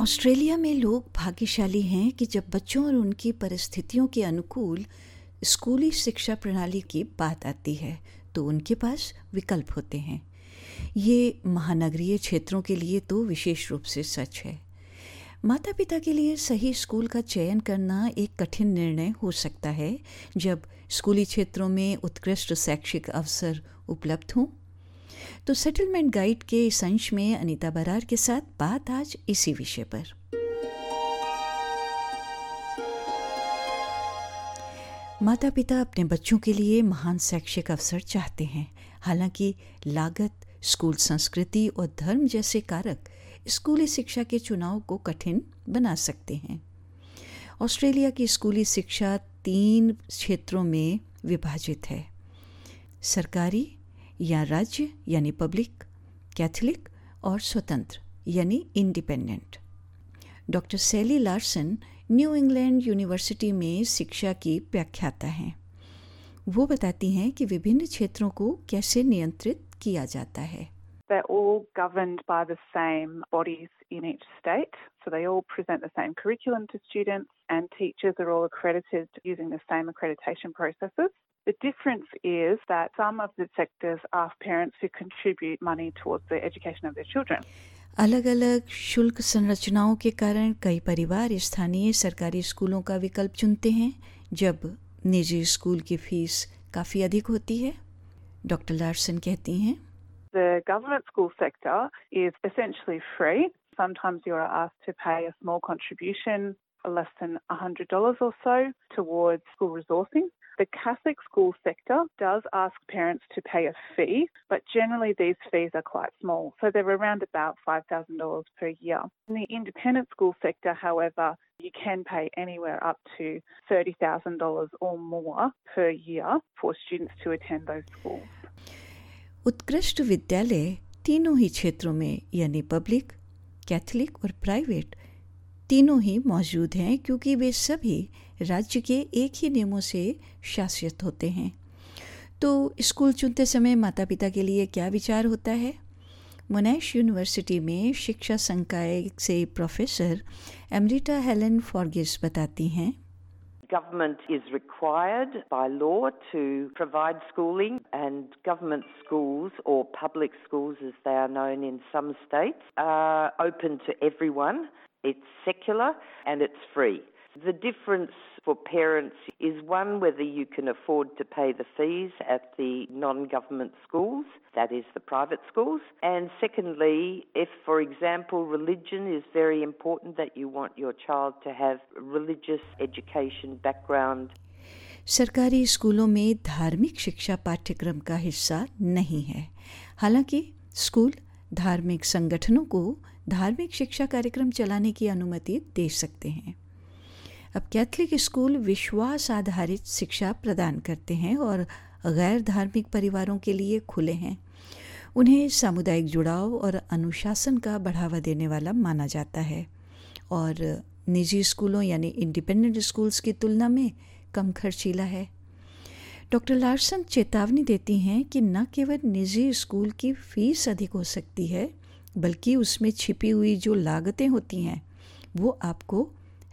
Australia में लोग भाग्यशाली हैं कि जब बच्चों और उनकी परिस्थितियों के अनुकूल स्कूली शिक्षा प्रणाली की बात आती है तो उनके पास विकल्प होते हैं। ये महानगरीय क्षेत्रों के लिए तो विशेष रूप से सच है। माता पिता के लिए सही स्कूल का चयन करना एक कठिन निर्णय हो सकता है, जब स्कूली क्षेत्रों में उत्कृष्ट शैक्षिक अवसर उपलब्ध हों। तो सेटलमेंट गाइड के इस अंश में अनीता बरार के साथ बात आज इसी विषय पर। माता पिता अपने बच्चों के लिए महान शैक्षिक अवसर चाहते हैं। हालाँकि लागत, स्कूल संस्कृति और धर्म जैसे कारक स्कूली शिक्षा के चुनाव को कठिन बना सकते हैं। ऑस्ट्रेलिया की स्कूली शिक्षा तीन क्षेत्रों में विभाजित है। सरकारी या राज्य यानी पब्लिक कैथलिक और स्वतंत्र यानी independent doctor Sally Larson New England University में शिक्षा की व्याख्याता हैं वो बताती हैं कि विभिन्न क्षेत्रों को कैसे नियंत्रित किया जाता है They're all governed by the same bodies in each state. So they all present the same curriculum to students, and teachers are all accredited using the same accreditation processes. The difference is that some of the sectors ask parents to contribute money towards the education of their children. अलग अलग शुल्क संरचनाओं के कारण कई परिवार स्थानीय सरकारी स्कूलों का विकल्प चुनते हैं जब निजी स्कूल की फीस काफी अधिक होती है डॉक्टर लार्सन कहती हैं The government school sector is essentially free. Sometimes you are asked to pay a small contribution, less than $100 or so, towards school resourcing. The Catholic school sector does ask parents to pay a fee, but generally these fees are quite small, so they're around about $5,000 per year. In the independent school sector, however, you can pay anywhere up to $30,000 or more per year for students to attend those schools. उत्कृष्ट विद्यालय तीनों ही क्षेत्रों में यानी public Catholic और private तीनों ही मौजूद हैं क्योंकि वे सभी राज्य के एक ही नियमों से शासित होते हैं तो स्कूल चुनते समय माता पिता के लिए क्या विचार होता है मोनैश यूनिवर्सिटी में शिक्षा संकाय से प्रोफेसर एमरिटा हेलन फॉर्गिस बताती हैं Government is required by law to provide schooling, and government schools, or public schools as they are known in some states, are open to everyone. It's secular and it's free. The difference for parents is one, whether you can afford to pay the fees at the non government schools, that is the private schools, and secondly, if, for example, religion is very important, that you want your child to have religious education background. सरकारी स्कूलों में धार्मिक शिक्षा पाठ्यक्रम का हिस्सा नहीं है हालांकि स्कूल धार्मिक संगठनों को धार्मिक शिक्षा कार्यक्रम चलाने की अनुमति दे सकते हैं। अब कैथलिक स्कूल विश्वास आधारित शिक्षा प्रदान करते हैं और गैर धार्मिक परिवारों के लिए खुले हैं। उन्हें सामुदायिक जुड़ाव और अनुशासन का बढ़ावा देने वाला माना जाता है और निजी स्कूलों यानी इंडिपेंडेंट स्कूल्स की तुलना में कम खर्चीला है। डॉक्टर लार्सन चेतावनी देती हैं कि न केवल निजी स्कूल की फ़ीस अधिक हो सकती है बल्कि उसमें छिपी हुई जो लागतें होती हैं वो आपको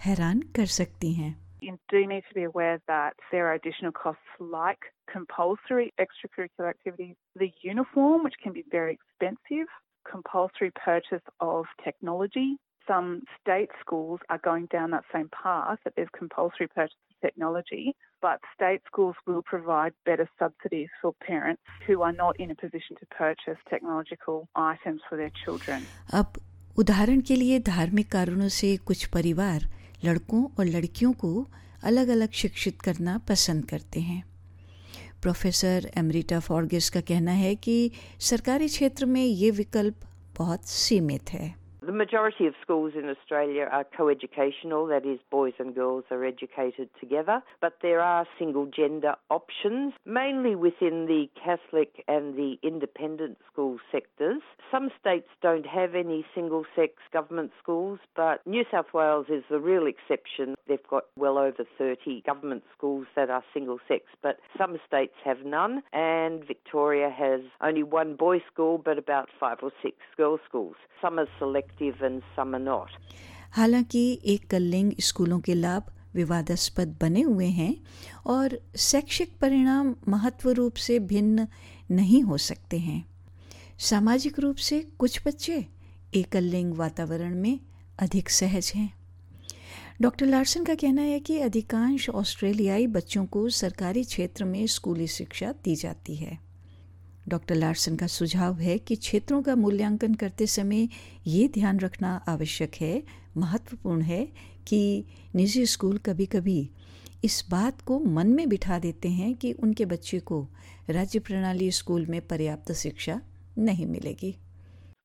हैरान कर सकती हैं You do need to be aware that there are additional costs like compulsory extracurricular activities, the uniform, which can be very expensive, compulsory purchase of technology. Some state schools are going down that same path that there's compulsory purchase of technology, but state schools will provide better subsidies for parents who are not in a position to purchase technological items for their children. अब उदाहरण के लिए धार्मिक कारणों से कुछ परिवार लड़कों और लड़कियों को अलग अलग शिक्षित करना पसंद करते हैं प्रोफेसर एमरिटा फॉर्गिस का कहना है कि सरकारी क्षेत्र में ये विकल्प बहुत सीमित है The majority of schools in Australia are co-educational, that is boys and girls are educated together, but there are single gender options, mainly within the Catholic and the independent school sectors. Some states don't have any single sex government schools, but New South Wales is the real exception. They've got well over 30 government schools that are single sex, but some states have none, and Victoria has only one boys' school but about five or six girls' schools. Some are and some are not. हालाँकि कलिंग स्कूलों के लाभ विवादास्पद बने हुए हैं और शैक्षिक परिणाम महत्व रूप से भिन्न नहीं हो सकते हैं। सामाजिक रूप से कुछ बच्चे एकलिंग वातावरण में अधिक सहज हैं। डॉक्टर लार्सन का कहना है कि अधिकांश ऑस्ट्रेलियाई बच्चों को सरकारी क्षेत्र में स्कूली शिक्षा दी जाती है। डॉक्टर लार्सन का सुझाव है कि क्षेत्रों का मूल्यांकन करते समय ये ध्यान रखना आवश्यक है महत्वपूर्ण है कि निजी स्कूल कभी कभी इस बात को मन में बिठा देते हैं कि उनके बच्चे को राज्य प्रणाली स्कूल में पर्याप्त शिक्षा नहीं मिलेगी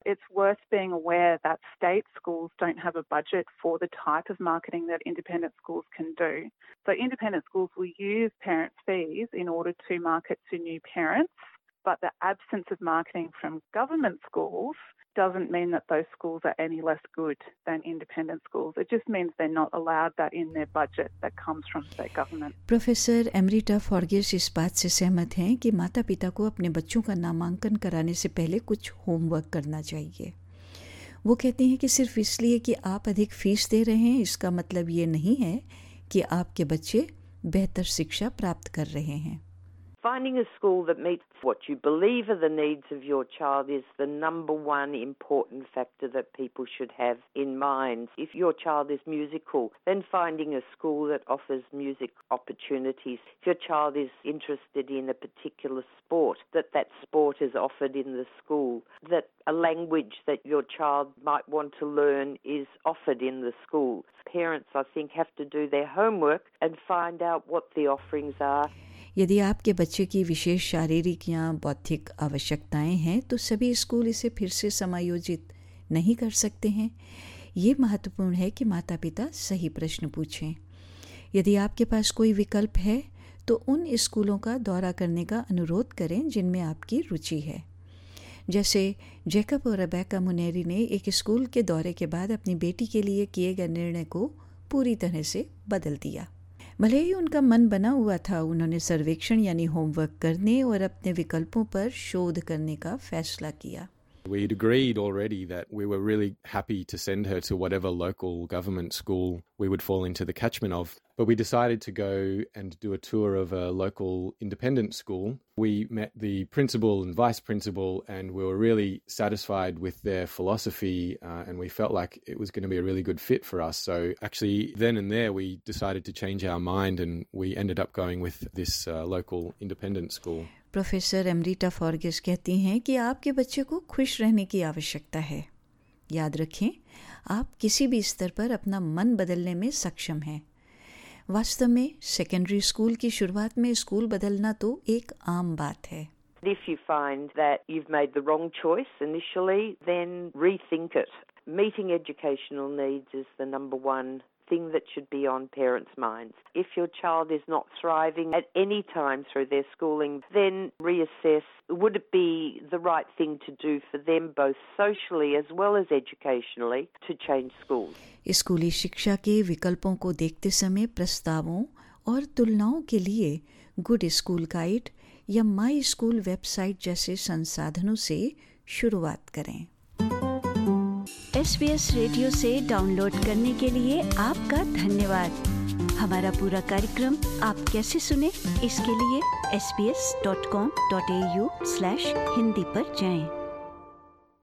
it's worth being aware that state schools don't have a budget for the type of marketing that independent schools can do. So, independent schools will use parent fees in order to market to new parents, but the absence of marketing from government schools doesn't mean that those schools are any less good than independent schools. It just means they're not allowed that in their budget that comes from state government. Professor emerita Forgis इस बात से सहमत हैं कि माता पिता को अपने बच्चों का नामांकन कराने से पहले कुछ होमवर्क करना चाहिए वो कहते हैं कि सिर्फ़ इसलिए कि आप अधिक फ़ीस दे रहे हैं इसका मतलब ये नहीं है कि आपके बच्चे बेहतर शिक्षा प्राप्त कर रहे हैं Finding a school that meets what you believe are the needs of your child is the number one important factor that people should have in mind. If your child is musical, then finding a school that offers music opportunities. If your child is interested in a particular sport, that that sport is offered in the school. That a language that your child might want to learn is offered in the school. Parents, I think, have to do their homework and find out what the offerings are. यदि आपके बच्चे की विशेष शारीरिक या बौद्धिक आवश्यकताएँ हैं तो सभी स्कूल इसे फिर से समायोजित नहीं कर सकते हैं। ये महत्वपूर्ण है कि माता पिता सही प्रश्न पूछें। यदि आपके पास कोई विकल्प है तो उन स्कूलों का दौरा करने का अनुरोध करें जिनमें आपकी रुचि है। जैसे जैकब और अबैका मुनेरी ने एक स्कूल के दौरे के बाद अपनी बेटी के लिए किए गए निर्णय को पूरी तरह से बदल दिया। भले ही उनका मन बना हुआ था उन्होंने सर्वेक्षण यानी होमवर्क करने और अपने विकल्पों पर शोध करने का फैसला किया We'd agreed already that we were really happy to send her to whatever local government school we would fall into the catchment of. But we decided to go and do a tour of a local independent school. We met the principal and vice principal, and we were really satisfied with their philosophy, uh, and we felt like it was going to be a really good fit for us. So, actually, then and there, we decided to change our mind, and we ended up going with this uh, local independent school. Professor emerita Forgis कहती हैं कि आपके बच्चे को खुश रहने की आवश्यकता है याद रखें आप किसी भी स्तर पर अपना मन बदलने में सक्षम हैं वास्तव में सेकेंडरी स्कूल की शुरुआत में स्कूल बदलना तो एक आम बात है If you find that you've made the wrong choice initially, then rethink it. Meeting educational needs is the number one thing that should be on parents' minds. If your child is not thriving at any time through their schooling, then reassess would it be the right thing to do for them both socially as well as educationally to change schools? स्कूली शिक्षा के विकल्पों को देखते समय प्रस्तावों और तुलनाओं के लिए गुड स्कूल गाइड या माई स्कूल वेबसाइट जैसे संसाधनों से शुरुआत करें एसबीएस रेडियो से डाउनलोड करने के लिए आपका धन्यवाद हमारा पूरा कार्यक्रम आप कैसे सुने, इसके लिए S B S dot com dot Hindi पर जाएँ।